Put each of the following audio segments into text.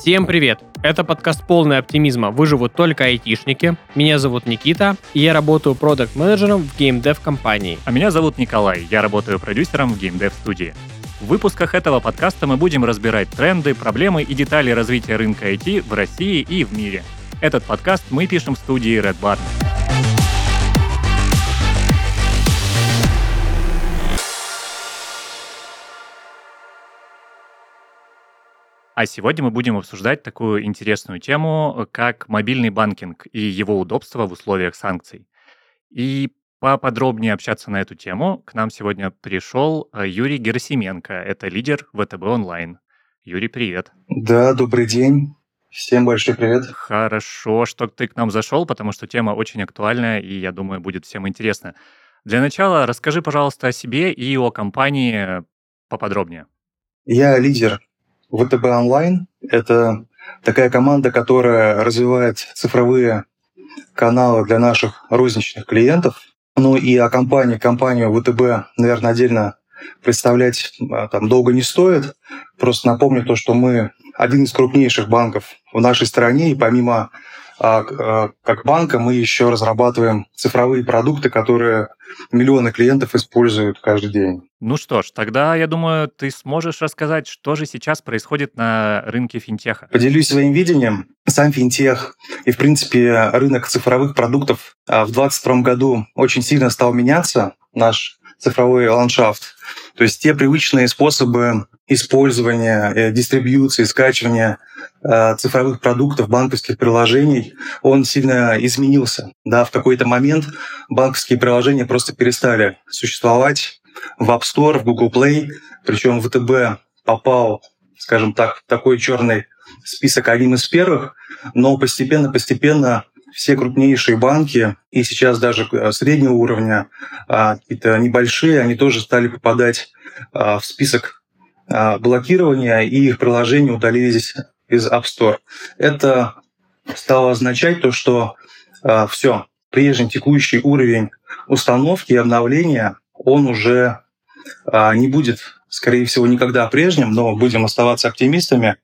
Всем привет! Это подкаст «Полный оптимизма. Выживут только айтишники». Меня зовут Никита, и я работаю продукт-менеджером в геймдев компании. А меня зовут Николай, я работаю продюсером в геймдев студии. В выпусках этого подкаста мы будем разбирать тренды, проблемы и детали развития рынка IT в России и в мире. Этот подкаст мы пишем в студии Red Barn. А сегодня мы будем обсуждать такую интересную тему, как мобильный банкинг и его удобство в условиях санкций. И поподробнее общаться на эту тему к нам сегодня пришел э, Юрий Герасименко. Это лидер ВТБ онлайн. Юрий, привет. Да, добрый день. Всем большой привет. Хорошо, что ты к нам зашел, потому что тема очень актуальная и, я думаю, будет всем интересно. Для начала расскажи, пожалуйста, о себе и о компании поподробнее. Я лидер ВТБ онлайн – это такая команда, которая развивает цифровые каналы для наших розничных клиентов. Ну и о компании, компанию ВТБ, наверное, отдельно представлять а, там долго не стоит. Просто напомню то, что мы один из крупнейших банков в нашей стране, и помимо как банка мы еще разрабатываем цифровые продукты, которые миллионы клиентов используют каждый день. Ну что ж, тогда, я думаю, ты сможешь рассказать, что же сейчас происходит на рынке финтеха. Поделюсь своим видением. Сам финтех и, в принципе, рынок цифровых продуктов а, в 2022 году очень сильно стал меняться, наш цифровой ландшафт. То есть те привычные способы использования, э, дистрибьюции, скачивания э, цифровых продуктов, банковских приложений, он сильно изменился. Да, в какой-то момент банковские приложения просто перестали существовать в App Store, в Google Play, причем ВТБ попал, скажем так, в такой черный список одним из первых, но постепенно-постепенно все крупнейшие банки, и сейчас даже э, среднего уровня, а, какие-то небольшие, они тоже стали попадать а, в список а, блокирования, и их приложения удалились из App Store. Это стало означать то, что все, прежний текущий уровень установки и обновления, он уже не будет скорее всего, никогда прежним, но будем оставаться оптимистами.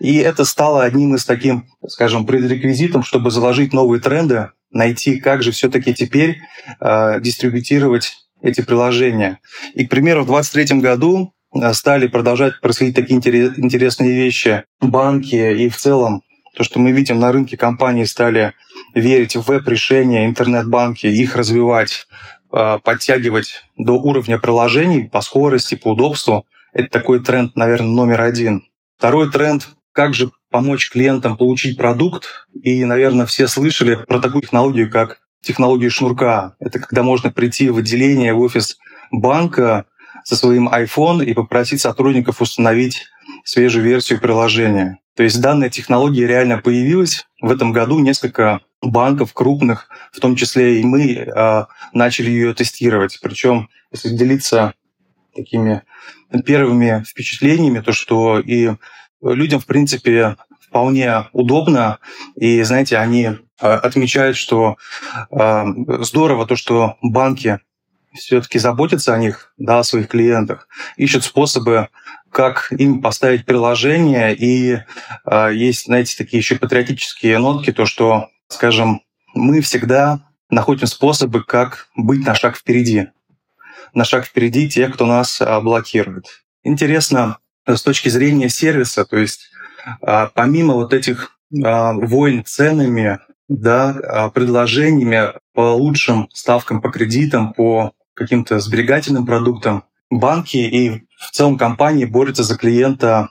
И это стало одним из таким, скажем, предреквизитом, чтобы заложить новые тренды, найти, как же все-таки теперь э, дистрибутировать эти приложения. И, к примеру, в 2023 году э, стали продолжать происходить такие интересные вещи. Банки и в целом то, что мы видим на рынке, компании стали верить в веб-решения, интернет-банки, их развивать, подтягивать до уровня приложений по скорости, по удобству. Это такой тренд, наверное, номер один. Второй тренд – как же помочь клиентам получить продукт. И, наверное, все слышали про такую технологию, как технологию шнурка. Это когда можно прийти в отделение, в офис банка со своим iPhone и попросить сотрудников установить свежую версию приложения. То есть данная технология реально появилась. В этом году несколько банков крупных, в том числе и мы, э, начали ее тестировать. Причем, если делиться такими первыми впечатлениями, то что и людям, в принципе, вполне удобно. И, знаете, они э, отмечают, что э, здорово то, что банки все-таки заботятся о них, да, о своих клиентах, ищут способы, как им поставить приложение. И э, есть, знаете, такие еще патриотические нотки, то, что, скажем, мы всегда находим способы, как быть на шаг впереди. На шаг впереди тех, кто нас э, блокирует. Интересно с точки зрения сервиса, то есть э, помимо вот этих э, войн ценами, да, предложениями по лучшим ставкам по кредитам, по каким-то сберегательным продуктам, банки и в целом компании борются за клиента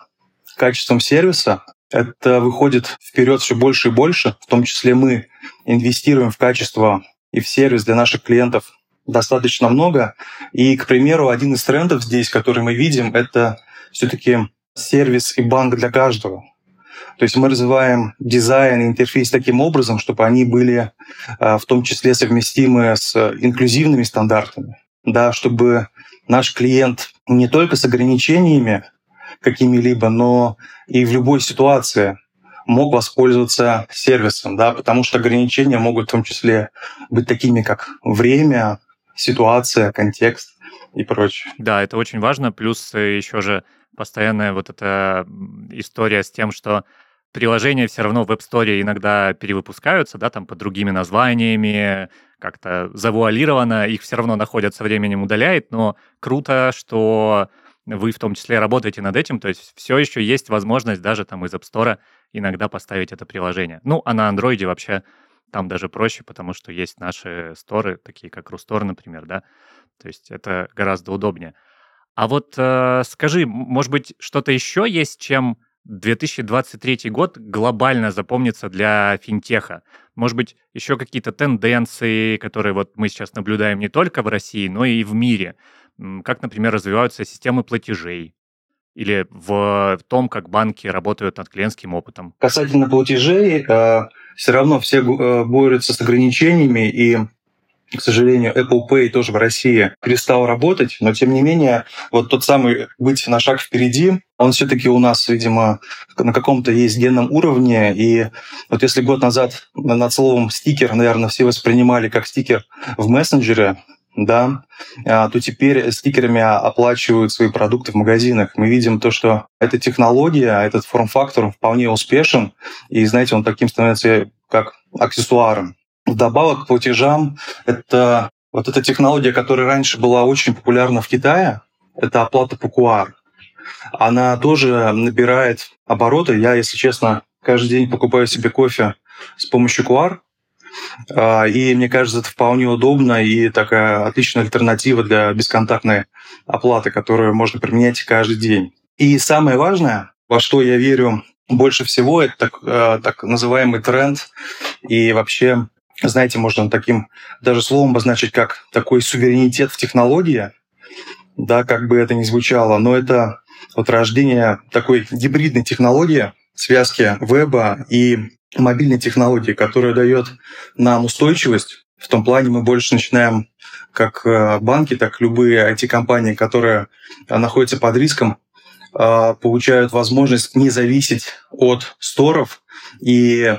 качеством сервиса. Это выходит вперед все больше и больше, в том числе мы инвестируем в качество и в сервис для наших клиентов достаточно много. И, к примеру, один из трендов здесь, который мы видим, это все-таки сервис и банк для каждого. То есть мы развиваем дизайн и интерфейс таким образом, чтобы они были а, в том числе совместимы с инклюзивными стандартами, да, чтобы наш клиент не только с ограничениями какими-либо, но и в любой ситуации мог воспользоваться сервисом, да, потому что ограничения могут в том числе быть такими, как время, ситуация, контекст и прочее. Да, это очень важно. Плюс еще же постоянная вот эта история с тем, что приложения все равно в App Store иногда перевыпускаются, да, там под другими названиями, как-то завуалировано, их все равно находят со временем удаляет, но круто, что вы в том числе работаете над этим, то есть все еще есть возможность даже там из App Store иногда поставить это приложение. Ну, а на Android вообще там даже проще, потому что есть наши сторы, такие как Рустор, например, да, то есть это гораздо удобнее. А вот э, скажи, может быть, что-то еще есть, чем 2023 год глобально запомнится для финтеха? Может быть, еще какие-то тенденции, которые вот мы сейчас наблюдаем не только в России, но и в мире? Как, например, развиваются системы платежей, или в том, как банки работают над клиентским опытом? Касательно платежей, э, все равно все э, борются с ограничениями, и к сожалению, Apple Pay тоже в России перестал работать, но тем не менее, вот тот самый быть на шаг впереди, он все-таки у нас, видимо, на каком-то есть генном уровне. И вот если год назад над словом стикер, наверное, все воспринимали как стикер в мессенджере, да, а, то теперь стикерами оплачивают свои продукты в магазинах. Мы видим то, что эта технология, этот форм-фактор вполне успешен, и, знаете, он таким становится как аксессуаром. Вдобавок к платежам, это вот эта технология, которая раньше была очень популярна в Китае, это оплата по QR. Она тоже набирает обороты. Я, если честно, каждый день покупаю себе кофе с помощью QR, а, и мне кажется, это вполне удобно и такая отличная альтернатива для бесконтактной оплаты, которую можно применять каждый день. И самое важное, во что я верю больше всего, это так, а, так называемый тренд и вообще знаете, можно таким даже словом обозначить, как такой суверенитет в технологии, да, как бы это ни звучало, но это вот рождение такой гибридной технологии, связки веба и мобильной технологии, которая дает нам устойчивость. В том плане мы больше начинаем, как э, банки, так и любые IT-компании, которые находятся под риском, э, получают возможность не зависеть от сторов и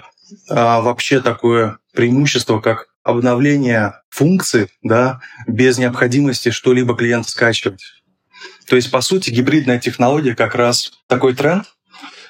вообще такое преимущество, как обновление функций, да, без необходимости что-либо клиент скачивать. То есть, по сути, гибридная технология как раз такой тренд,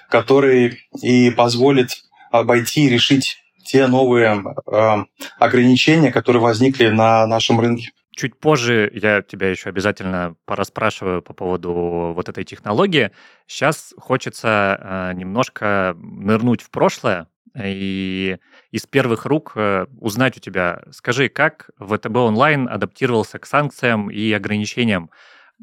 который и позволит обойти и решить те новые э, ограничения, которые возникли на нашем рынке. Чуть позже я тебя еще обязательно пораспрашиваю по поводу вот этой технологии. Сейчас хочется э, немножко нырнуть в прошлое, и из первых рук э, узнать у тебя, скажи, как ВТБ онлайн адаптировался к санкциям и ограничениям?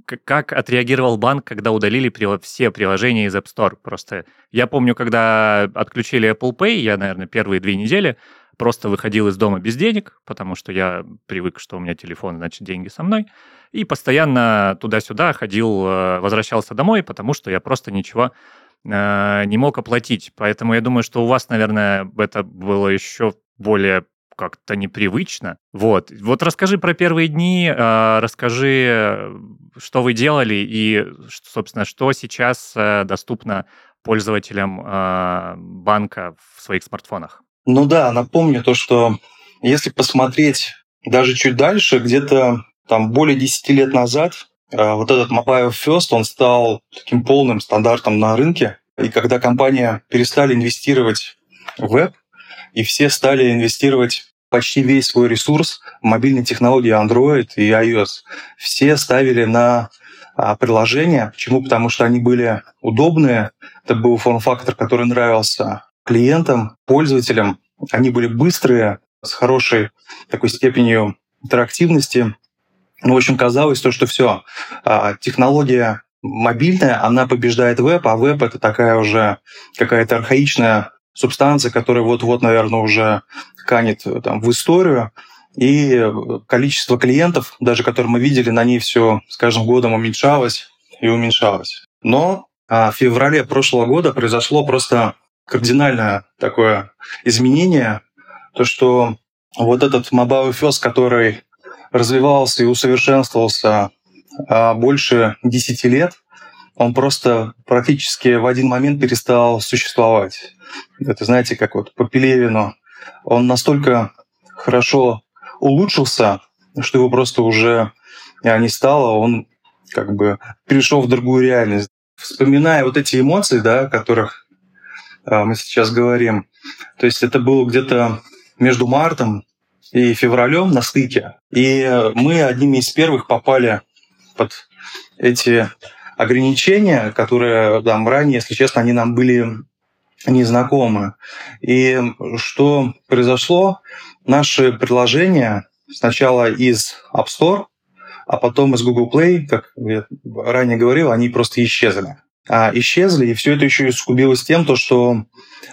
Как отреагировал банк, когда удалили все приложения из App Store? Просто я помню, когда отключили Apple Pay, я, наверное, первые две недели просто выходил из дома без денег, потому что я привык, что у меня телефон, значит, деньги со мной, и постоянно туда-сюда ходил, э, возвращался домой, потому что я просто ничего не мог оплатить. Поэтому я думаю, что у вас, наверное, это было еще более как-то непривычно. Вот. Вот расскажи про первые дни, э, расскажи, что вы делали и, собственно, что сейчас э, доступно пользователям банка в своих смартфонах. Ну да, напомню то, что если посмотреть даже чуть дальше, где-то там более 10 лет назад вот этот Mobile First, он стал таким полным стандартом на рынке. И когда компания перестали инвестировать в веб, и все стали инвестировать почти весь свой ресурс в мобильные технологии Android и iOS, все ставили на а, приложения. Почему? Потому что они были удобные. Это был форм-фактор, который нравился клиентам, пользователям. Они были быстрые, с хорошей такой степенью интерактивности. Ну, в общем, казалось то, что все, а, технология мобильная, она побеждает веб, а веб — это такая уже какая-то архаичная субстанция, которая вот-вот, наверное, уже канет э, там, в историю. И количество клиентов, даже которые мы видели, на ней все с каждым годом уменьшалось и уменьшалось. Но а, в феврале прошлого года произошло просто кардинальное такое изменение, то, что вот этот Mobile First, который развивался и усовершенствовался больше 10 лет, он просто практически в один момент перестал существовать. Это, знаете, как вот по Пелевину. Он настолько хорошо улучшился, что его просто уже а, не стало, он как бы перешел в другую реальность. Вспоминая вот эти эмоции, да, которых а, мы сейчас говорим. То есть это было где-то между мартом и февралем на стыке. И мы одними из первых попали под эти ограничения, которые там ранее, если честно, они нам были незнакомы. И что произошло? Наши приложения сначала из App Store, а потом из Google Play, как я ранее говорил, они просто исчезли. А, исчезли, и все это еще и скубилось тем, то, что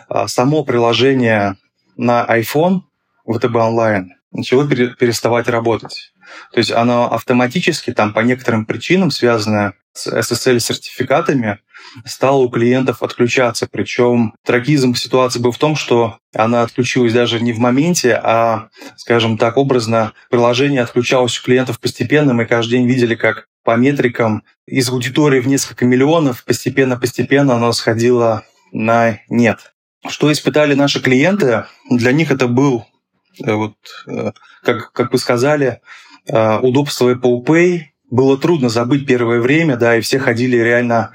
а, само приложение на iPhone, VTB Online, начало переставать работать. То есть оно автоматически там по некоторым причинам, связанное с SSL-сертификатами, стало у клиентов отключаться. Причем трагизм ситуации был в том, что она отключилась даже не в моменте, а, скажем так, образно приложение отключалось у клиентов постепенно. Мы каждый день видели, как по метрикам из аудитории в несколько миллионов постепенно-постепенно оно сходило на нет. Что испытали наши клиенты? Для них это был, э, вот, э, как, как вы сказали, удобство Apple Pay. Было трудно забыть первое время, да, и все ходили реально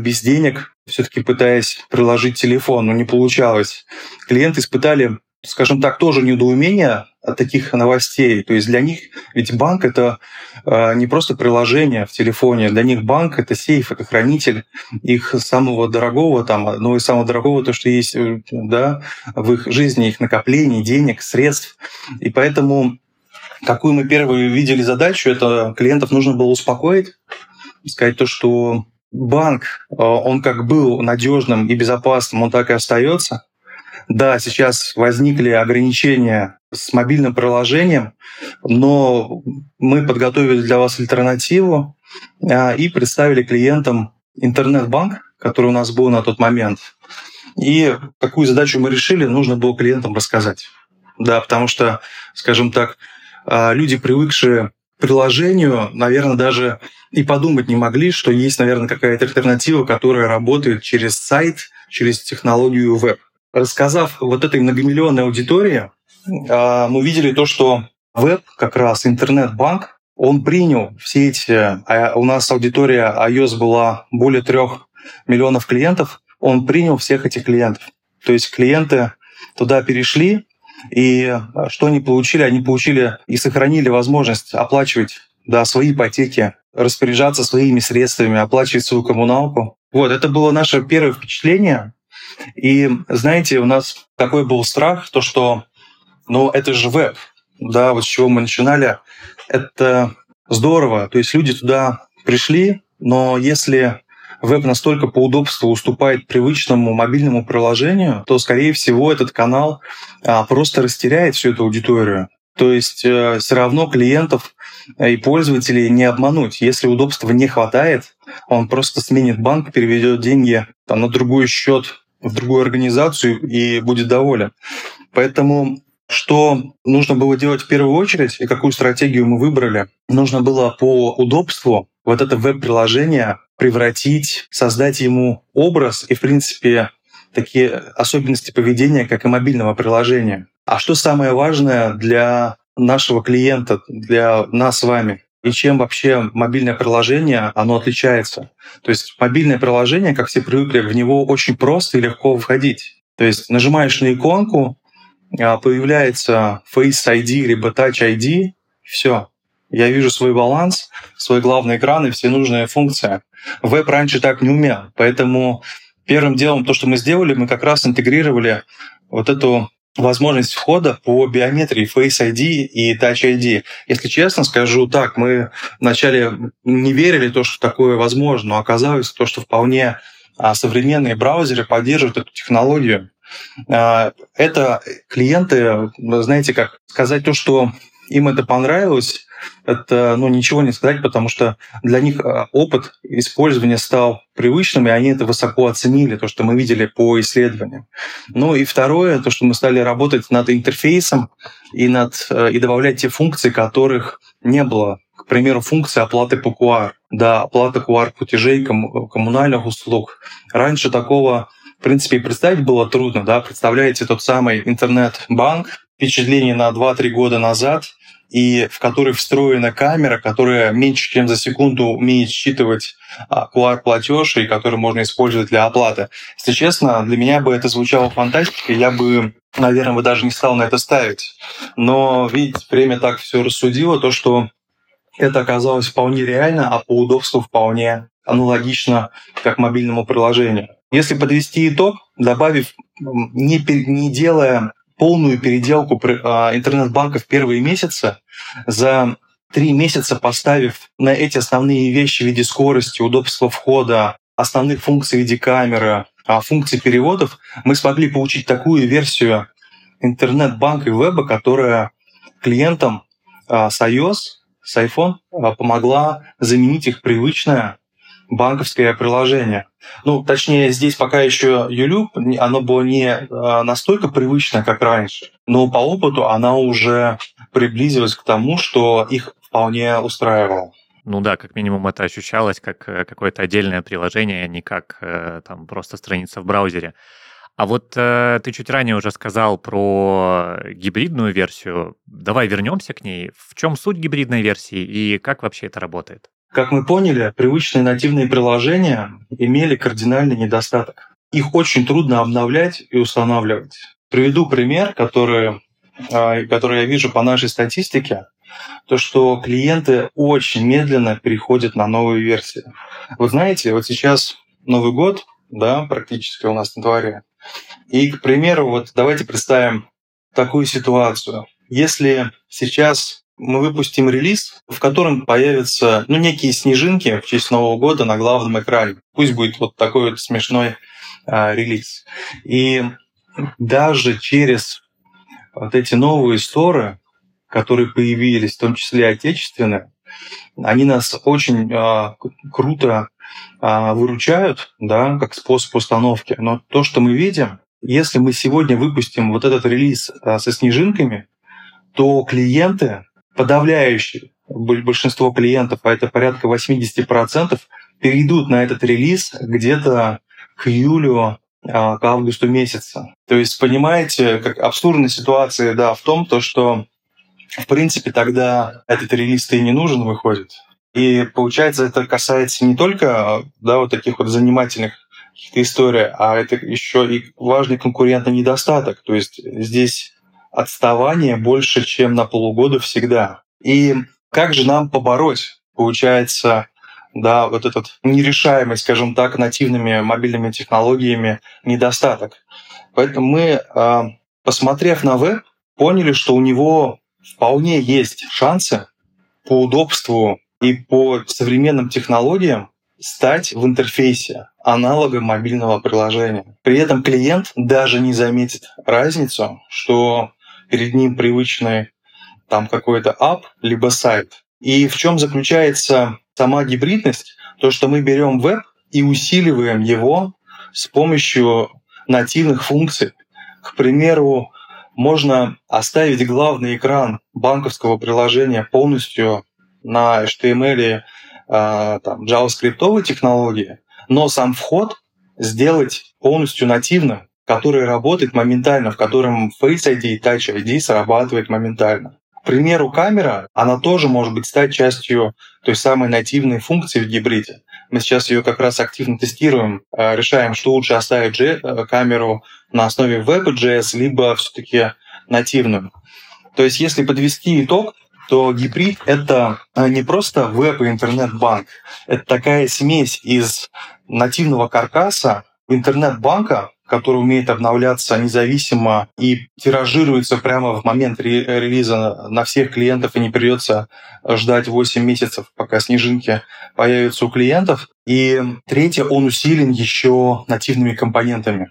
без денег, все-таки пытаясь приложить телефон, но не получалось. Клиенты испытали скажем так, тоже недоумение от таких новостей. То есть для них ведь банк это э, не просто приложение в телефоне, для них банк это сейф, это хранитель их самого дорогого, там, одного из самого дорогого, то, что есть э, да, в их жизни, их накоплений, денег, средств. И поэтому какую мы первую видели задачу, это клиентов нужно было успокоить, сказать то, что банк, э, он как был надежным и безопасным, он так и остается. Да, сейчас возникли ограничения с мобильным приложением, но мы подготовили для вас альтернативу а, и представили клиентам интернет-банк, который у нас был на тот момент. И какую задачу мы решили, нужно было клиентам рассказать. Да, потому что, скажем так, люди, привыкшие к приложению, наверное, даже и подумать не могли, что есть, наверное, какая-то альтернатива, которая работает через сайт, через технологию веб рассказав вот этой многомиллионной аудитории, а, мы видели то, что веб, как раз интернет-банк, он принял все эти... А у нас аудитория iOS была более трех миллионов клиентов, он принял всех этих клиентов. То есть клиенты туда перешли, и что они получили? Они получили и сохранили возможность оплачивать да, свои ипотеки, распоряжаться своими средствами, оплачивать свою коммуналку. Вот, это было наше первое впечатление. И знаете, у нас такой был страх, то что, ну, это же веб, да, вот с чего мы начинали, это здорово, то есть люди туда пришли, но если веб настолько по удобству уступает привычному мобильному приложению, то, скорее всего, этот канал а, просто растеряет всю эту аудиторию. То есть э, все равно клиентов и пользователей не обмануть. Если удобства не хватает, он просто сменит банк, переведет деньги там, на другой счет в другую организацию и будет доволен. Поэтому что нужно было делать в первую очередь и какую стратегию мы выбрали? Нужно было по удобству вот это веб-приложение превратить, создать ему образ и, в принципе, такие особенности поведения, как и мобильного приложения. А что самое важное для нашего клиента, для нас с вами? и чем вообще мобильное приложение, оно отличается. То есть мобильное приложение, как все привыкли, в него очень просто и легко входить. То есть нажимаешь на иконку, а, появляется Face ID либо Touch ID, все. Я вижу свой баланс, свой главный экран и все нужные функции. Веб раньше так не умел, поэтому первым делом то, что мы сделали, мы как раз интегрировали вот эту возможность входа по биометрии Face ID и Touch ID. Если честно скажу так, мы вначале не верили то, что такое возможно, но оказалось то, что вполне а, современные браузеры поддерживают эту технологию. А, это клиенты, знаете, как сказать то, что им это понравилось, это ну, ничего не сказать, потому что для них а, опыт использования стал привычным, и они это высоко оценили, то, что мы видели по исследованиям. Ну и второе, то, что мы стали работать над интерфейсом и, над, э, и добавлять те функции, которых не было. К примеру, функция оплаты по QR. Да, оплата QR-платежей, коммунальных услуг. Раньше такого в принципе, и представить было трудно, да, представляете тот самый интернет-банк, впечатление на 2-3 года назад, и в который встроена камера, которая меньше, чем за секунду умеет считывать QR-платеж и который можно использовать для оплаты. Если честно, для меня бы это звучало фантастикой, я бы, наверное, бы даже не стал на это ставить. Но, видите, время так все рассудило, то, что это оказалось вполне реально, а по удобству вполне аналогично как мобильному приложению. Если подвести итог, добавив, не, не делая полную переделку а, интернет-банка в первые месяцы, за три месяца поставив на эти основные вещи в виде скорости, удобства входа, основных функций в виде камеры, а, функций переводов, мы смогли получить такую версию интернет-банка и веба, которая клиентам а, с iOS, с iPhone помогла заменить их привычное банковское приложение. Ну, точнее, здесь пока еще Юлю, оно было не а, настолько привычно, как раньше, но по опыту она уже приблизилась к тому, что их вполне устраивало. Ну да, как минимум это ощущалось как э, какое-то отдельное приложение, а не как э, там просто страница в браузере. А вот э, ты чуть ранее уже сказал про гибридную версию. Давай вернемся к ней. В чем суть гибридной версии и как вообще это работает? Как мы поняли, привычные нативные приложения имели кардинальный недостаток. Их очень трудно обновлять и устанавливать. Приведу пример, который, а, который я вижу по нашей статистике. То, что клиенты очень медленно переходят на новые версии. Вы знаете, вот сейчас Новый год, да, практически у нас на дворе. И, к примеру, вот давайте представим такую ситуацию. Если сейчас мы выпустим релиз, в котором появятся ну, некие снежинки в честь Нового года на главном экране. Пусть будет вот такой вот смешной а, релиз. И даже через вот эти новые сторы, которые появились, в том числе отечественные, они нас очень а, круто а, выручают, да, как способ установки. Но то, что мы видим, если мы сегодня выпустим вот этот релиз а, со снежинками, то клиенты подавляющее большинство клиентов, а это порядка 80%, перейдут на этот релиз где-то к июлю, а, к августу месяца. То есть, понимаете, как абсурдная ситуация, да, в том, то, что в принципе тогда этот релиз-то и не нужен выходит. И получается, это касается не только да, вот таких вот занимательных каких-то историй, а это еще и важный конкурентный недостаток. То есть здесь отставание больше, чем на полугода всегда. И как же нам побороть, получается, да, вот этот нерешаемый, скажем так, нативными мобильными технологиями недостаток. Поэтому мы, а, посмотрев на веб, поняли, что у него вполне есть шансы по удобству и по современным технологиям стать в интерфейсе аналогом мобильного приложения. При этом клиент даже не заметит разницу, что перед ним привычный там какой-то ап, либо сайт. И в чем заключается сама гибридность? То, что мы берем веб и усиливаем его с помощью нативных функций. К примеру, можно оставить главный экран банковского приложения полностью на HTML, а, там, JavaScript технологии, но сам вход сделать полностью нативным который работает моментально, в котором Face ID и Touch ID срабатывает моментально. К примеру, камера, она тоже может быть стать частью той самой нативной функции в гибриде. Мы сейчас ее как раз активно тестируем, э, решаем, что лучше оставить э, камеру на основе Web.js, либо все-таки нативную. То есть, если подвести итог, то гибрид — это э, не просто веб и интернет-банк. Это такая смесь из нативного каркаса, интернет-банка, который умеет обновляться независимо и тиражируется прямо в момент релиза на всех клиентов, и не придется ждать 8 месяцев, пока снежинки появятся у клиентов. И третье, он усилен еще нативными компонентами.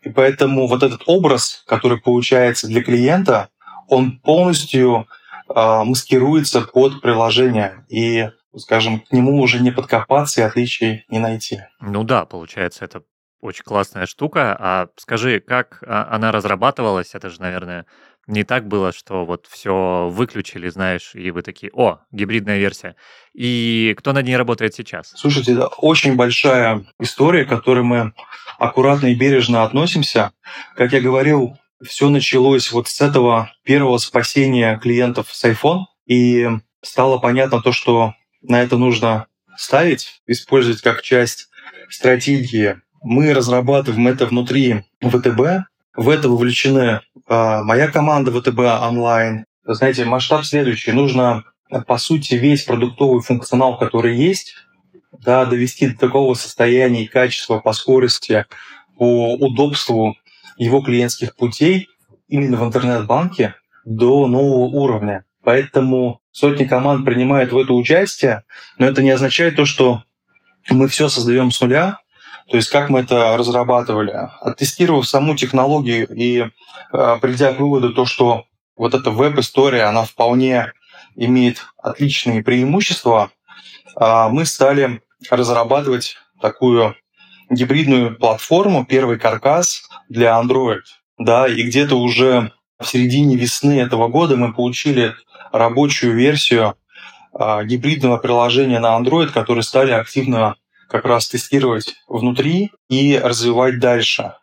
И поэтому вот этот образ, который получается для клиента, он полностью э, маскируется под приложение. И скажем, к нему уже не подкопаться и отличий не найти. Ну да, получается, это очень классная штука. А скажи, как а, она разрабатывалась? Это же, наверное, не так было, что вот все выключили, знаешь, и вы такие, о, гибридная версия. И кто над ней работает сейчас? Слушайте, это очень большая история, к которой мы аккуратно и бережно относимся. Как я говорил, все началось вот с этого первого спасения клиентов с iPhone. И стало понятно то, что на это нужно ставить, использовать как часть стратегии. Мы разрабатываем это внутри ВТБ. В это вовлечены э, моя команда ВТБ онлайн. Знаете, масштаб следующий. Нужно, по сути, весь продуктовый функционал, который есть, да, довести до такого состояния и качества по скорости, по удобству его клиентских путей именно в интернет-банке до нового уровня. Поэтому сотни команд принимают в это участие, но это не означает то, что мы все создаем с нуля, то есть как мы это разрабатывали. Оттестировав саму технологию и э, придя к выводу то, что вот эта веб-история, она вполне имеет отличные преимущества, э, мы стали разрабатывать такую гибридную платформу, первый каркас для Android. Да, и где-то уже в середине весны этого года мы получили рабочую версию э, гибридного приложения на Android, который стали активно как раз тестировать внутри и развивать дальше.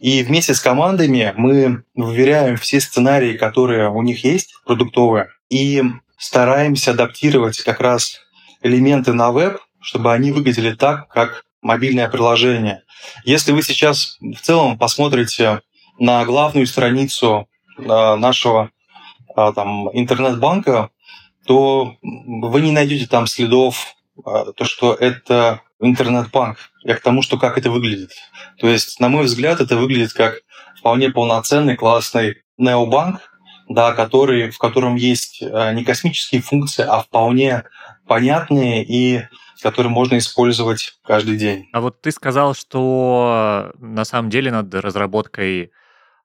И вместе с командами мы выверяем все сценарии, которые у них есть, продуктовые, и стараемся адаптировать как раз элементы на веб, чтобы они выглядели так, как мобильное приложение. Если вы сейчас в целом посмотрите на главную страницу а, нашего а, там, интернет-банка, то вы не найдете там следов, а, то, что это интернет-банк. Я к тому, что как это выглядит. То есть, на мой взгляд, это выглядит как вполне полноценный, классный необанк, да, который, в котором есть не космические функции, а вполне понятные и которые можно использовать каждый день. А вот ты сказал, что на самом деле над разработкой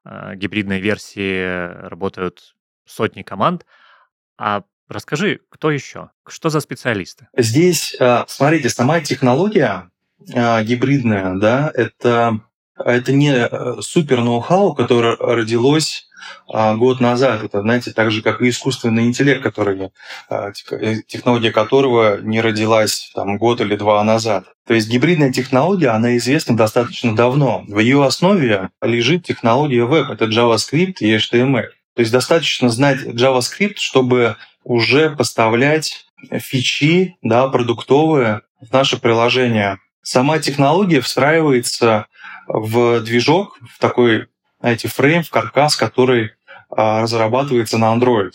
э, гибридной версии работают сотни команд. А расскажи, кто еще? Что за специалисты? Здесь, э, смотрите, сама технология э, гибридная, да, это, это не э, супер ноу-хау, которое родилось а, год назад. Это, знаете, так же, как и искусственный интеллект, который, а, э, технология которого не родилась там, год или два назад. То есть гибридная технология, она известна достаточно давно. В ее основе лежит технология веб, это JavaScript и HTML. То есть достаточно знать JavaScript, чтобы уже поставлять фичи да, продуктовые в наше приложение. Сама технология встраивается в движок, в такой знаете, фрейм, в каркас, который а, разрабатывается на Android.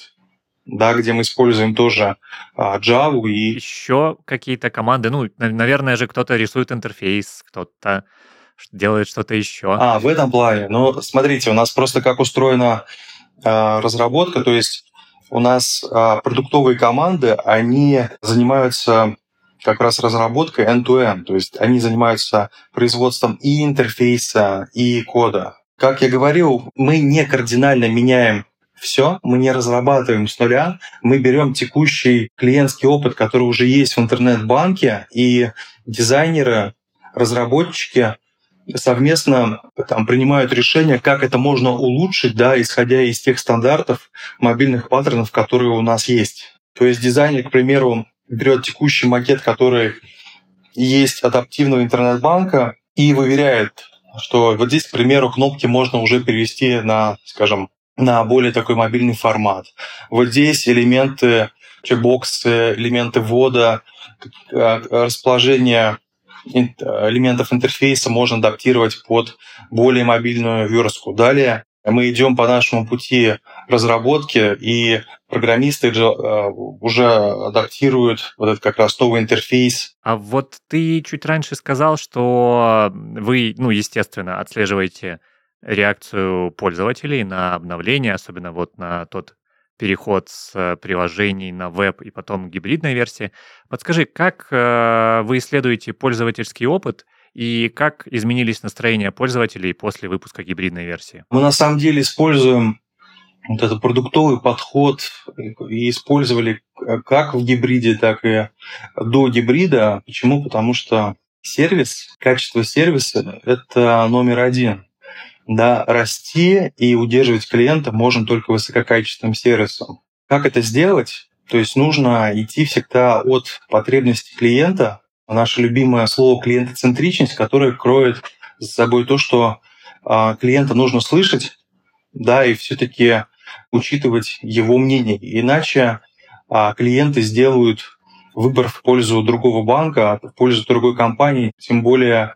Да, где мы используем тоже а, Java и... Еще какие-то команды, ну, наверное же, кто-то рисует интерфейс, кто-то делает что-то еще. А, в этом плане. Ну, смотрите, у нас просто как устроена а, разработка, то есть у нас а, продуктовые команды, они занимаются как раз разработкой end-to-end, то есть они занимаются производством и интерфейса, и кода. Как я говорил, мы не кардинально меняем все, мы не разрабатываем с нуля, мы берем текущий клиентский опыт, который уже есть в интернет-банке, и дизайнеры, разработчики совместно там, принимают решение, как это можно улучшить, да, исходя из тех стандартов мобильных паттернов, которые у нас есть. То есть дизайнер, к примеру, берет текущий макет, который есть от адаптивного интернет-банка, и выверяет что вот здесь, к примеру, кнопки можно уже перевести на, скажем, на более такой мобильный формат. Вот здесь элементы чекбоксы, элементы ввода, э, расположение элементов интерфейса можно адаптировать под более мобильную верстку. Далее мы идем по нашему пути разработки, и программисты э, уже адаптируют вот этот как раз новый интерфейс. А вот ты чуть раньше сказал, что вы, ну, естественно, отслеживаете реакцию пользователей на обновление, особенно вот на тот переход с приложений на веб и потом гибридной версии. Подскажи, как э, вы исследуете пользовательский опыт и как изменились настроения пользователей после выпуска гибридной версии? Мы на самом деле используем вот этот продуктовый подход и использовали как в гибриде, так и до гибрида. Почему? Потому что сервис, качество сервиса — это номер один. Да, расти и удерживать клиента можно только высококачественным сервисом. Как это сделать? То есть нужно идти всегда от потребностей клиента, наше любимое слово клиентоцентричность, которое кроет за собой то, что а, клиента нужно слышать, да, и все-таки учитывать его мнение. Иначе а клиенты сделают выбор в пользу другого банка, в пользу другой компании. Тем более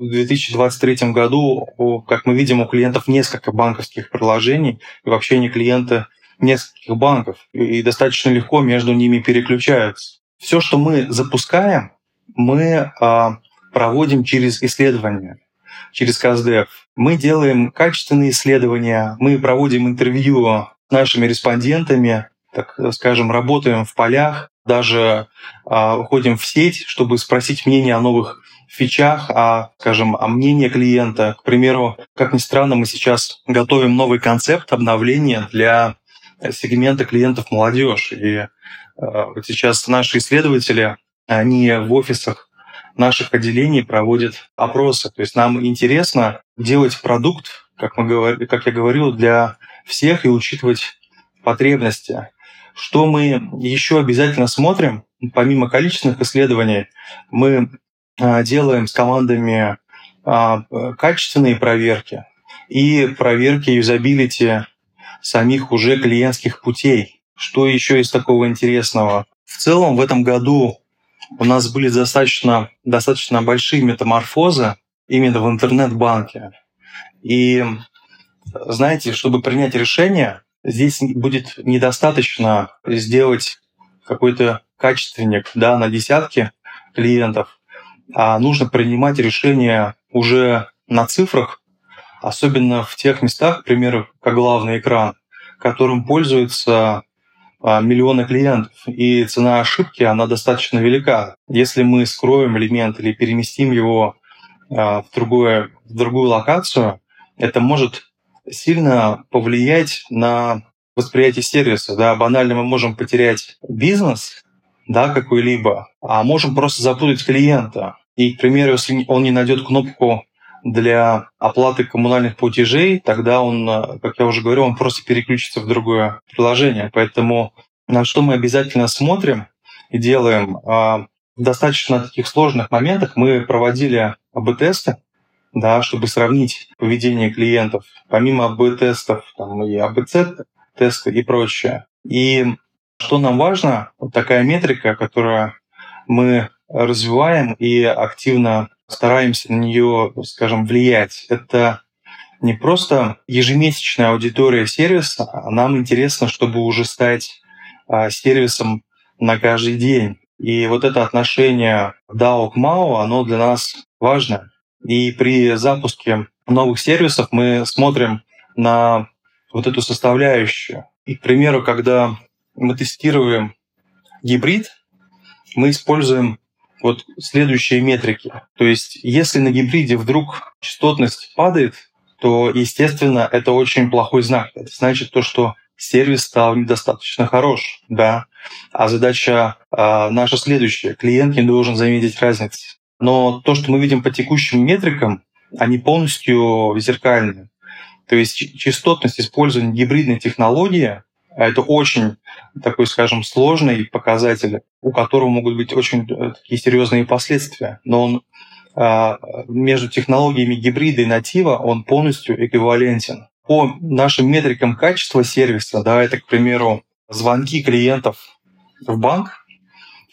в 2023 году, как мы видим, у клиентов несколько банковских приложений, и вообще не клиенты нескольких банков, и достаточно легко между ними переключаются. Все, что мы запускаем, мы а, проводим через исследования, через КАЗДЕФ. Мы делаем качественные исследования, мы проводим интервью с нашими респондентами, так скажем, работаем в полях, даже а, уходим в сеть, чтобы спросить мнение о новых фичах, о, скажем, о мнении клиента. К примеру, как ни странно, мы сейчас готовим новый концепт обновления для сегмента клиентов молодежь. И э, вот сейчас наши исследователи, они в офисах наших отделений проводят опросы. То есть нам интересно делать продукт, как, мы говорили, как я говорил, для всех и учитывать потребности. Что мы еще обязательно смотрим, помимо количественных исследований, мы а, делаем с командами а, качественные проверки и проверки юзабилити самих уже клиентских путей. Что еще из такого интересного? В целом в этом году у нас были достаточно, достаточно большие метаморфозы именно в интернет-банке. И знаете, чтобы принять решение, здесь будет недостаточно сделать какой-то качественник да, на десятки клиентов, а нужно принимать решения уже на цифрах, особенно в тех местах, к примеру, как главный экран, которым пользуются а, миллионы клиентов, и цена ошибки, она достаточно велика. Если мы скроем элемент или переместим его а, в, другое, в другую локацию, это может сильно повлиять на восприятие сервиса. Да? Банально мы можем потерять бизнес да, какой-либо, а можем просто запутать клиента. И, к примеру, если он не найдет кнопку для оплаты коммунальных платежей, тогда он, э, как я уже говорил, он просто переключится в другое приложение. Поэтому на что мы обязательно смотрим и делаем, а, в достаточно таких сложных моментах мы проводили АБ-тесты, да, чтобы сравнить поведение клиентов. Помимо АБ-тестов, там и АБЦ-тесты и прочее. И что нам важно, вот такая метрика, которую мы развиваем и активно стараемся на нее, скажем, влиять. Это не просто ежемесячная аудитория сервиса, а нам интересно, чтобы уже стать а, сервисом на каждый день. И вот это отношение DAO к MAO, оно для нас важно. И при запуске новых сервисов мы смотрим на вот эту составляющую. И, к примеру, когда мы тестируем гибрид, мы используем вот следующие метрики. То есть если на гибриде вдруг частотность падает, то, естественно, это очень плохой знак. Это значит то, что сервис стал недостаточно хорош, да. А задача э, наша следующая. Клиент не должен заметить разницу. Но то, что мы видим по текущим метрикам, они полностью зеркальны. То есть частотность использования гибридной технологии а это очень такой, скажем, сложный показатель, у которого могут быть очень э, такие серьезные последствия. Но он а, между технологиями гибрида и натива он полностью эквивалентен. По нашим метрикам качества сервиса, да, это, к примеру, звонки клиентов в банк,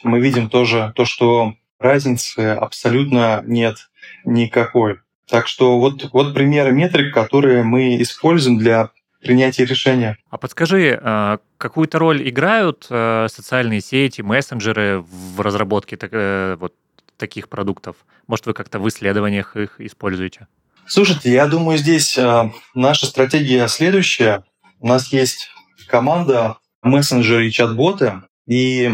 мы видим тоже то, что разницы абсолютно нет никакой. Так что вот, вот примеры метрик, которые мы используем для принятия решения. А подскажи, а, какую-то роль играют э, социальные сети, мессенджеры в разработке э, вот таких продуктов? Может, вы как-то в исследованиях их используете? Слушайте, я думаю, здесь э, наша стратегия следующая. У нас есть команда мессенджеры и чат-боты, и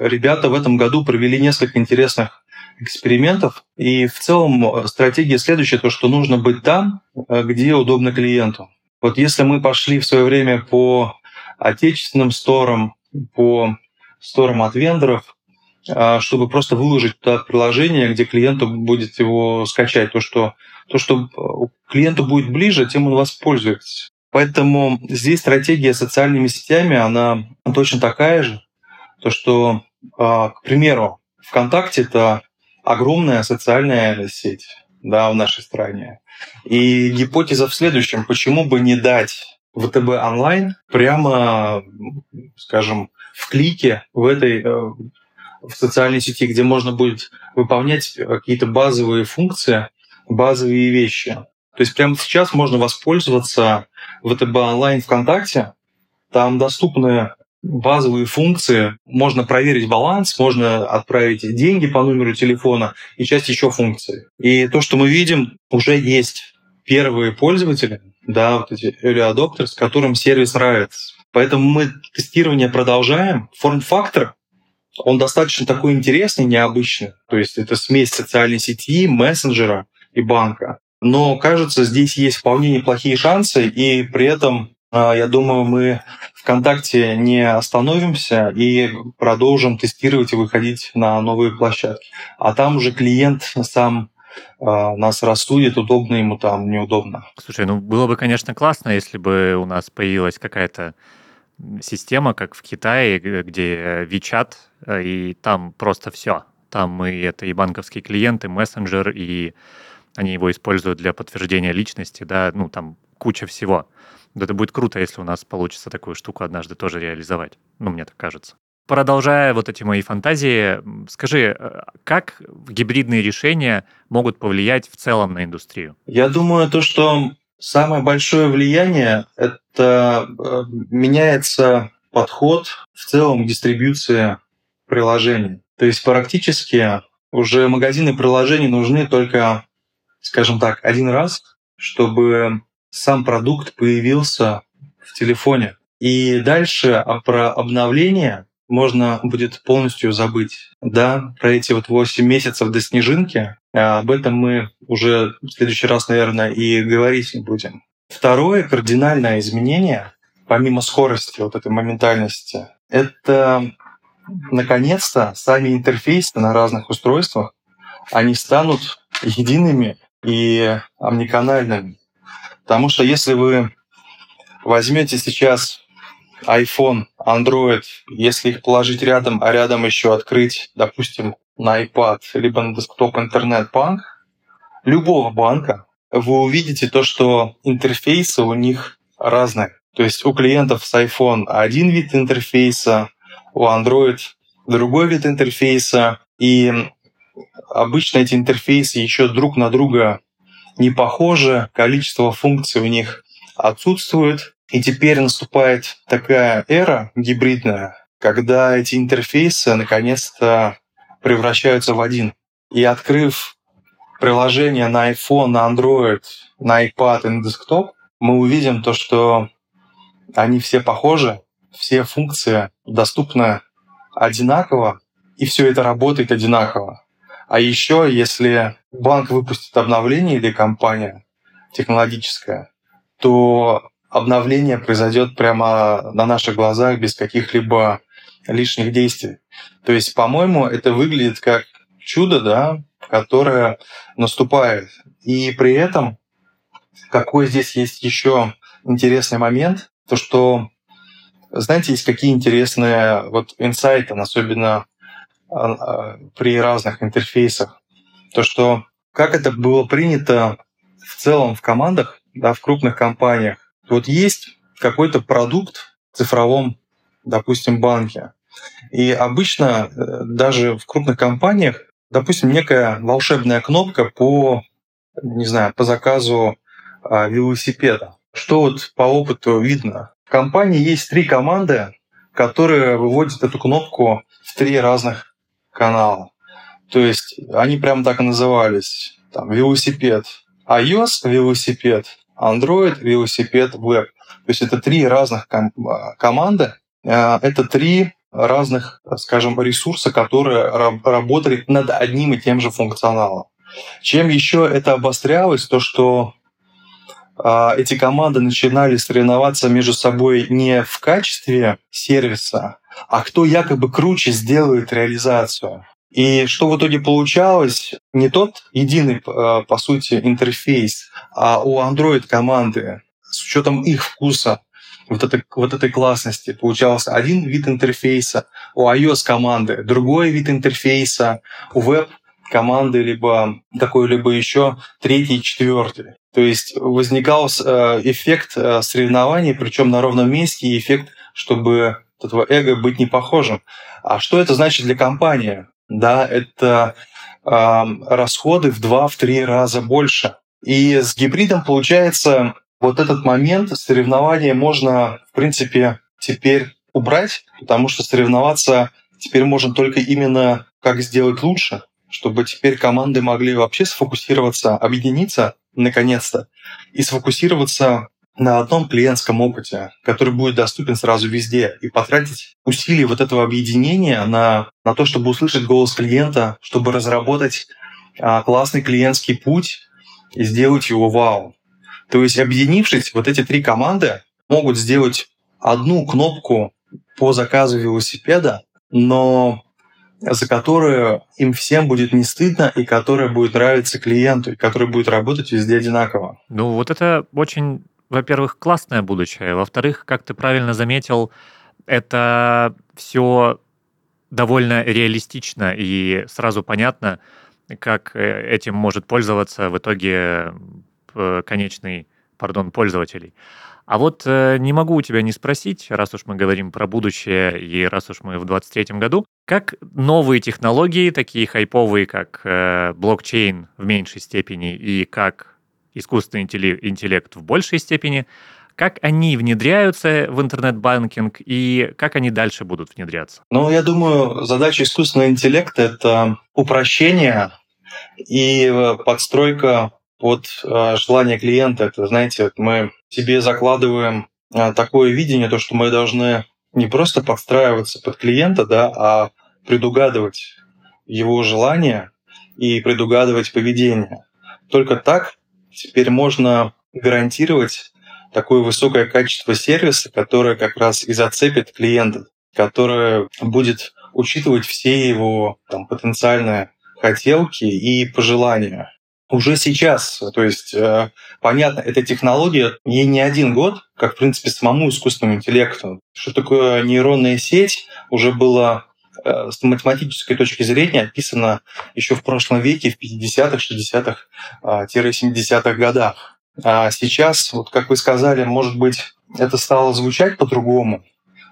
ребята в этом году провели несколько интересных экспериментов. И в целом стратегия следующая, то, что нужно быть там, где удобно клиенту. Вот если мы пошли в свое время по отечественным сторам, по сторам от вендоров, а, чтобы просто выложить туда приложение, где клиенту будет его скачать, то, что, то, что клиенту будет ближе, тем он воспользуется. Поэтому здесь стратегия социальными сетями, она точно такая же. То, что, а, к примеру, ВКонтакте — это огромная социальная сеть да, в нашей стране. И гипотеза в следующем, почему бы не дать ВТБ онлайн прямо, скажем, в клике в этой э, в социальной сети, где можно будет выполнять какие-то базовые функции, базовые вещи. То есть прямо сейчас можно воспользоваться ВТБ онлайн ВКонтакте. Там доступны базовые функции. Можно проверить баланс, можно отправить деньги по номеру телефона и часть еще функций. И то, что мы видим, уже есть первые пользователи, да, вот эти early adopters, которым сервис нравится. Поэтому мы тестирование продолжаем. Форм-фактор, он достаточно такой интересный, необычный. То есть это смесь социальной сети, мессенджера и банка. Но, кажется, здесь есть вполне неплохие шансы, и при этом, я думаю, мы ВКонтакте не остановимся и продолжим тестировать и выходить на новые площадки. А там уже клиент сам а, нас рассудит, удобно ему там, неудобно. Слушай, ну было бы, конечно, классно, если бы у нас появилась какая-то система, как в Китае, где WeChat, э, и там просто все. Там и это и банковский клиент, и мессенджер, и они его используют для подтверждения личности, да, ну там куча всего. Это будет круто, если у нас получится такую штуку однажды тоже реализовать. Ну, мне так кажется. Продолжая вот эти мои фантазии, скажи, э, как гибридные решения могут повлиять в целом на индустрию? Я думаю, то, что самое большое влияние — это э, меняется подход в целом к дистрибьюции приложений. То есть практически уже магазины приложений нужны только, скажем так, один раз, чтобы сам продукт появился в телефоне. И дальше про обновление можно будет полностью забыть. Да, про эти вот 8 месяцев до снежинки, а об этом мы уже в следующий раз, наверное, и говорить не будем. Второе кардинальное изменение, помимо скорости, вот этой моментальности, это наконец-то сами интерфейсы на разных устройствах, они станут едиными и омниканальными. Потому что если вы возьмете сейчас iPhone, Android, если их положить рядом, а рядом еще открыть, допустим, на iPad, либо на десктоп интернет-банк, любого банка, вы увидите то, что интерфейсы у них разные. То есть у клиентов с iPhone один вид интерфейса, у Android другой вид интерфейса, и обычно эти интерфейсы еще друг на друга не похожи, количество функций у них отсутствует. И теперь наступает такая эра гибридная, когда эти интерфейсы наконец-то превращаются в один. И открыв приложение на iPhone, на Android, на iPad и на десктоп, мы увидим то, что они все похожи, все функции доступны одинаково, и все это работает одинаково. А еще, если банк выпустит обновление или компания технологическая, то обновление произойдет прямо на наших глазах без каких-либо лишних действий. То есть, по-моему, это выглядит как чудо, да, которое наступает. И при этом, какой здесь есть еще интересный момент, то что, знаете, есть какие интересные вот инсайты, особенно при разных интерфейсах. То, что как это было принято в целом в командах, да, в крупных компаниях. Вот есть какой-то продукт в цифровом, допустим, банке. И обычно э, даже в крупных компаниях, допустим, некая волшебная кнопка по, не знаю, по заказу а, велосипеда. Что вот по опыту видно? В компании есть три команды, которые выводят эту кнопку в три разных канала. То есть они прям так и назывались. Там, велосипед iOS, велосипед Android, велосипед Web. То есть это три разных ком- команды, э, это три разных, скажем, ресурса, которые работали над одним и тем же функционалом. Чем еще это обострялось, то что э, эти команды начинали соревноваться между собой не в качестве сервиса, а кто якобы круче сделает реализацию. И что в итоге получалось? Не тот единый, э, по сути, интерфейс, а у Android команды с учетом их вкуса, вот этой, вот этой классности, получался один вид интерфейса, у iOS команды другой вид интерфейса, у веб команды, либо какой-либо еще третий, четвертый. То есть возникал э, эффект э, соревнований, причем на ровном месте, и эффект, чтобы этого эго быть не похожим. А что это значит для компании? Да, это э, расходы в 2-3 раза больше. И с гибридом получается вот этот момент соревнования можно, в принципе, теперь убрать, потому что соревноваться теперь можно только именно как сделать лучше, чтобы теперь команды могли вообще сфокусироваться, объединиться наконец-то и сфокусироваться на одном клиентском опыте, который будет доступен сразу везде, и потратить усилия вот этого объединения на, на то, чтобы услышать голос клиента, чтобы разработать а, классный клиентский путь и сделать его вау. То есть, объединившись, вот эти три команды могут сделать одну кнопку по заказу велосипеда, но за которую им всем будет не стыдно и которая будет нравиться клиенту, и которая будет работать везде одинаково. Ну, вот это очень, во-первых, классное будущее. Во-вторых, как ты правильно заметил, это все довольно реалистично и сразу понятно, как э, этим может пользоваться в итоге э, конечный, пардон, пользователей. А вот э, не могу у тебя не спросить, раз уж мы говорим про будущее и раз уж мы в 23 году, как новые технологии, такие хайповые, как блокчейн в меньшей степени и как искусственный интеллект в большей степени, как они внедряются в интернет-банкинг и как они дальше будут внедряться? Ну, я думаю, задача искусственного интеллекта — это упрощение и э, подстройка под э, желание клиента. Это, знаете, мы себе закладываем э, такое видение, то, что мы должны не просто подстраиваться под клиента, да, а предугадывать его желания и предугадывать поведение. Только так теперь можно гарантировать такое высокое качество сервиса, которое как раз и зацепит клиента, которое будет учитывать все его там, потенциальные хотелки и пожелания уже сейчас. То есть, э, понятно, эта технология, ей не один год, как, в принципе, самому искусственному интеллекту. Что такое нейронная сеть, уже было с математической точки зрения описано еще в прошлом веке, в 50-х, 60-х, 70-х годах. А сейчас, вот как вы сказали, может быть, это стало звучать по-другому,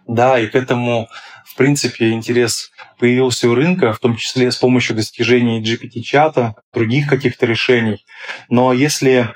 да, и к этому, в принципе, интерес появился у рынка, в том числе с помощью достижений GPT-чата, других каких-то решений. Но если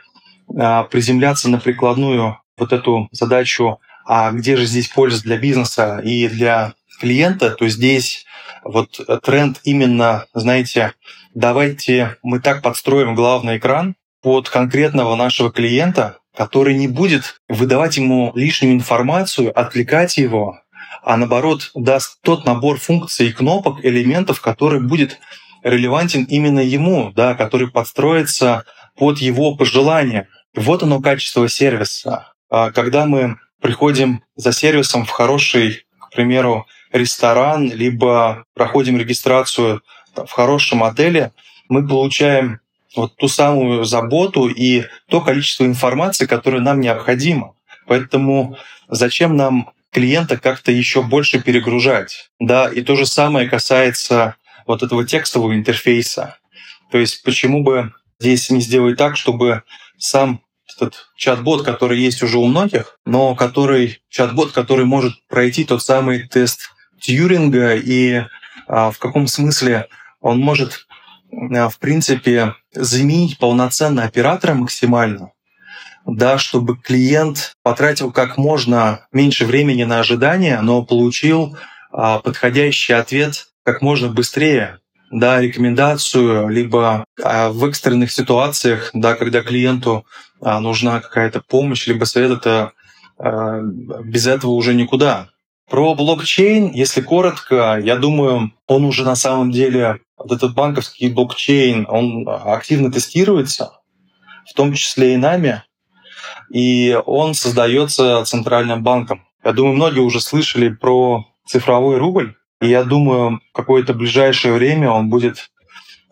а, приземляться на прикладную вот эту задачу, а где же здесь польза для бизнеса и для клиента, то здесь вот тренд именно, знаете, давайте мы так подстроим главный экран под конкретного нашего клиента, который не будет выдавать ему лишнюю информацию, отвлекать его, а наоборот даст тот набор функций кнопок, элементов, который будет релевантен именно ему, да, который подстроится под его пожелания. Вот оно качество сервиса. А когда мы приходим за сервисом в хороший, к примеру, ресторан, либо проходим регистрацию в хорошем отеле, мы получаем вот ту самую заботу и то количество информации, которое нам необходимо. Поэтому зачем нам клиента как-то еще больше перегружать. Да, и то же самое касается вот этого текстового интерфейса. То есть почему бы здесь не сделать так, чтобы сам этот чат-бот, который есть уже у многих, но который чат-бот, который может пройти тот самый тест Тьюринга и а, в каком смысле он может, а, в принципе, заменить полноценно оператора максимально, да, чтобы клиент потратил как можно меньше времени на ожидание, но получил а, подходящий ответ как можно быстрее, да, рекомендацию, либо в экстренных ситуациях, да, когда клиенту нужна какая-то помощь, либо совет, это без этого уже никуда. Про блокчейн, если коротко, я думаю, он уже на самом деле, вот этот банковский блокчейн, он активно тестируется, в том числе и нами и он создается Центральным банком. Я думаю, многие уже слышали про цифровой рубль, и я думаю, в какое-то ближайшее время он будет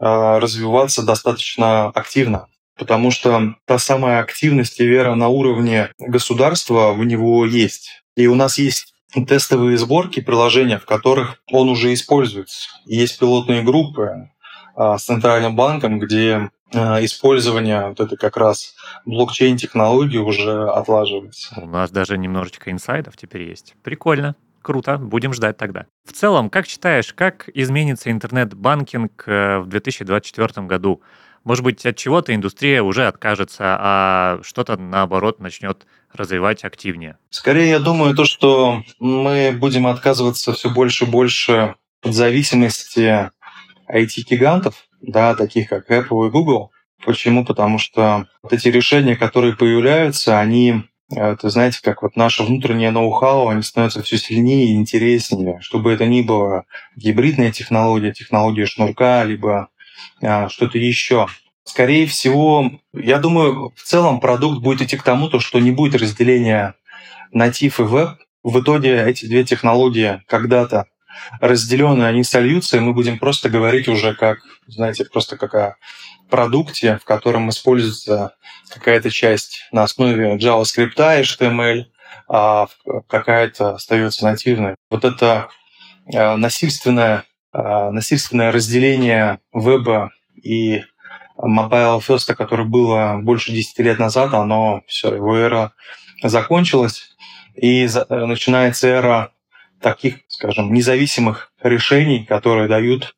э, развиваться достаточно активно, потому что та самая активность и вера на уровне государства в него есть. И у нас есть тестовые сборки приложения, в которых он уже используется. Есть пилотные группы, с центральным банком, где использование вот этой как раз блокчейн-технологии уже отлаживается. У нас даже немножечко инсайдов теперь есть. Прикольно. Круто, будем ждать тогда. В целом, как считаешь, как изменится интернет-банкинг в 2024 году? Может быть, от чего-то индустрия уже откажется, а что-то, наоборот, начнет развивать активнее? Скорее, я думаю, то, что мы будем отказываться все больше и больше от зависимости IT-гигантов, да, таких как Apple и Google. Почему? Потому что вот эти решения, которые появляются, они это, знаете, как вот наше внутреннее ноу-хау, они становятся все сильнее и интереснее. Чтобы это ни было гибридная технология, технология шнурка, либо а, что-то еще. Скорее всего, я думаю, в целом продукт будет идти к тому, то, что не будет разделения натив и веб. В итоге эти две технологии когда-то разделенные, они сольются, и мы будем просто говорить уже как, знаете, просто как о продукте, в котором используется какая-то часть на основе JavaScript, HTML, а какая-то остается нативной. Вот это а, насильственное, а, насильственное разделение веба и Mobile First, которое было больше 10 лет назад, оно все, его эра закончилась, и э, начинается эра таких, скажем, независимых решений, которые дают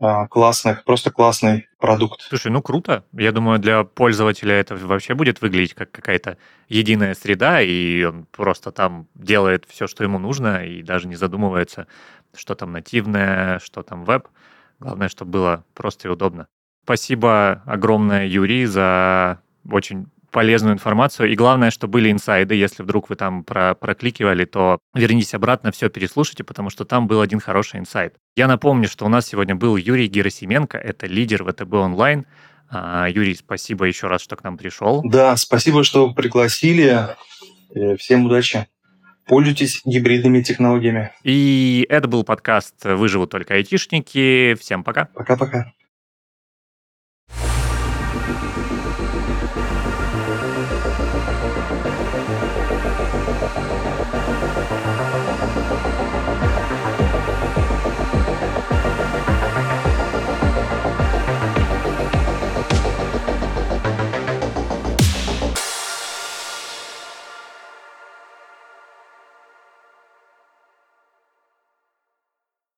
а, классных, просто классный продукт. Слушай, ну круто. Я думаю, для пользователя это вообще будет выглядеть как какая-то единая среда, и он просто там делает все, что ему нужно, и даже не задумывается, что там нативное, что там веб. Главное, чтобы было просто и удобно. Спасибо огромное, Юрий, за очень полезную информацию. И главное, что были инсайды. Если вдруг вы там про прокликивали, то вернитесь обратно, все переслушайте, потому что там был один хороший инсайд. Я напомню, что у нас сегодня был Юрий Герасименко, это лидер ВТБ онлайн. А, Юрий, спасибо еще раз, что к нам пришел. Да, спасибо, что пригласили. Э, всем удачи. Пользуйтесь гибридными технологиями. И это был подкаст «Выживут только айтишники». Всем пока. Пока-пока.